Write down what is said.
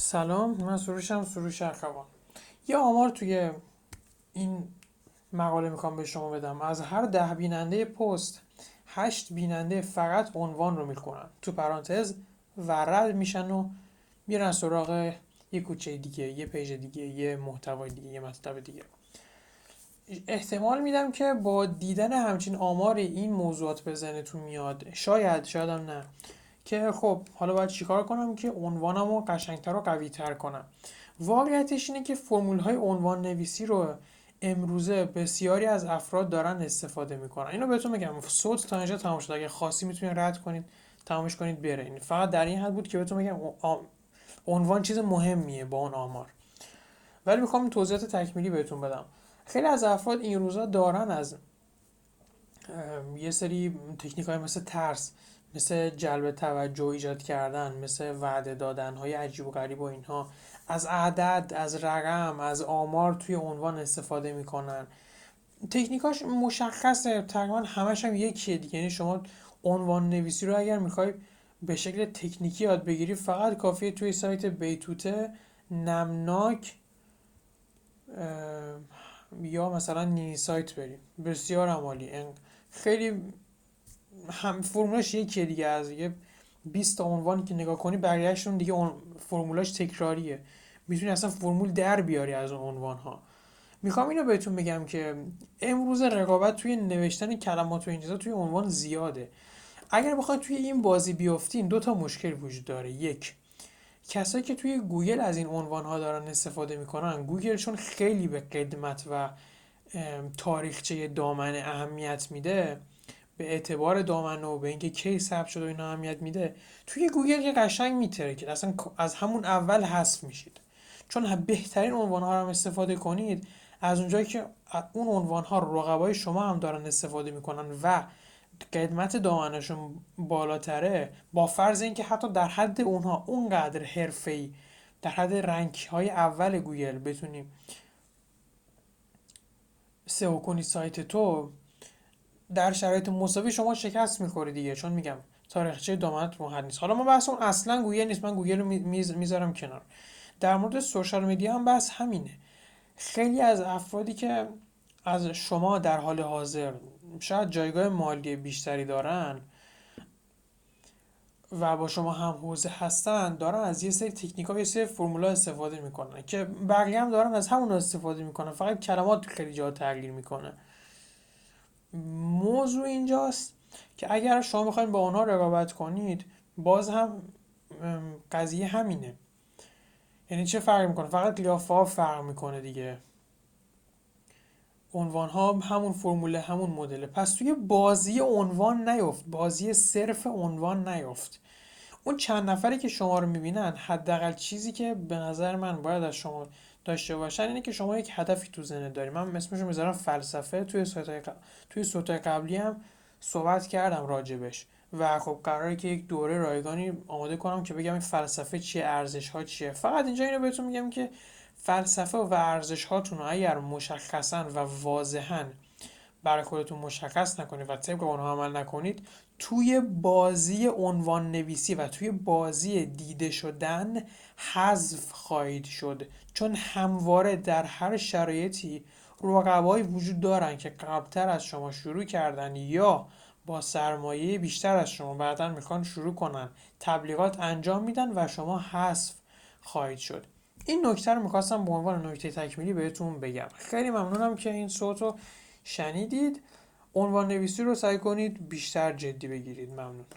سلام من سروشم سروش اخوان یه آمار توی این مقاله می‌خوام به شما بدم. از هر ده بیننده پست هشت بیننده فقط عنوان رو می‌خونن تو پرانتز و رد میشن و میرن سراغ یه کوچه دیگه یه پیج دیگه یه محتوای دیگه یه مطلب دیگه. احتمال میدم که با دیدن همچین آمار این موضوعات به ذهنتون میاد. شاید شایدم نه. که خب حالا باید چیکار کنم که عنوانم رو قشنگتر و قوی تر کنم. واقعیتش اینه که فرمول های عنوان نویسی رو امروزه بسیاری از افراد دارن استفاده می‌کنن. اینو بهتون میگم صوت تا اینجا تمام شد. اگه خاصی می‌تونید رد کنید تمامش کنید بره این فقط در این حد بود که بهتون میگم عنوان چیز مهمیه با اون آمار. ولی می‌خوام توضیحات تکمیلی بهتون بدم. خیلی از افراد این روزا دارن از یه سری تکنیک های مثل ترس مثل جلب توجه ایجاد کردن مثل وعده دادن های عجیب و غریب و اینها. از عدد از رقم از آمار توی عنوان استفاده می‌کنن. تکنیکاش مشخصه تقریبا همش هم یکیه دیگه. یعنی شما عنوان نویسی رو اگر می‌خوای به شکل تکنیکی یاد بگیری فقط کافیه توی سایت بیتوته نمناک یا مثلا نینی سایت بریم بسیار عمالی. خیلی هم فرمولش یکیه دیگه از یه 20 تا عنوانی که نگاه کنی بقیه‌شون دیگه اون فرمولاش تکراریه. می‌تونی اصلا فرمول در بیاری از اون عنوان ها می‌خوام اینو بهتون بگم که امروز رقابت توی نوشتن کلمات و این چیزا توی عنوان زیاده. اگر بخواید توی این بازی بیافتین دو تا مشکل وجود داره. یک کسایی که توی گوگل از این عنوان ها دارن استفاده می‌کنن گوگلشون خیلی به قدمت و تاریخچه domain اهمیت میده. به اعتبار domain و به اینکه کی ثبت شده و اینا اهمیت میده توی گوگل که قشنگ که اصلا از همون اول حذف میشید. چون بهترین عنوان ها رو استفاده کنید از اونجایی که اون عنوان ها رقبای شما هم دارن استفاده می‌کنن و قدمت domain شون بالاتره با فرض اینکه حتی در حد اونها اونقدر حرفه‌ای در حد rank های اول گوگل بتونیم سئو کنی سایت تو در شرایط مساوی شما شکست می‌خوری دیگه. چون میگم تاریخچه domain ت مهم نیست. حالا ما بحث اون اصلا گوگل نیست. من گوگل رو می‌ذارم کنار. در مورد social media هم بحث همینه. خیلی از افرادی که از شما در حال حاضر شاید جایگاه مالی بیشتری دارن و با شما هم حوزه هستن دارن از یه سری تکنیک ها یه سری فرمولا استفاده می‌کنن که بقیه هم دارن از همون استفاده می‌کنن. فقط کلمات خیلی جا تغییر می‌کنه. موضوع اینجاست که اگر شما می‌خواین با اونها رقابت کنید باز هم قضیه همینه. یعنی چه فرق می‌کنه؟ فقط قیافه فرق می‌کنه دیگه. عنوان ها همون فرموله همون مدله. پس توی بازی عنوان نیفت بازی صرف عنوان نیفت اون چند نفری که شما رو می‌بینن حداقل چیزی که به نظر من باید از شما داشته باشن اینه که شما یک هدفی تو ذهنت داری. من اسمشو می‌ذارم فلسفه. توی سایت توی صوت قبلی هم صحبت کردم راجبش. و خب قراره که یک دوره رایگانی آماده کنم که بگم این فلسفه چیه ارزش ها چیه. فقط اینجا اینو بهتون میگم که فلسفه و ارزش هاتون رو اگر مشخصا و واضحا برای خودتون مشخص نکنید و طبق اونها عمل نکنید توی بازی عنوان نویسی و توی بازی دیده شدن حذف خواهید شد. چون همواره در هر شرایطی رقبایی وجود دارن که قبلتر از شما شروع کردن یا با سرمایه بیشتر از شما بعدا می‌خوان شروع کنن تبلیغات انجام میدن و شما حذف خواهید شد. این نکته رو می‌خواستم به عنوان نکته تکمیلی بهتون بگم. خیلی ممنونم که این صوت رو شنیدید. عنوان نویسی رو سعی کنید بیشتر جدی بگیرید. ممنون.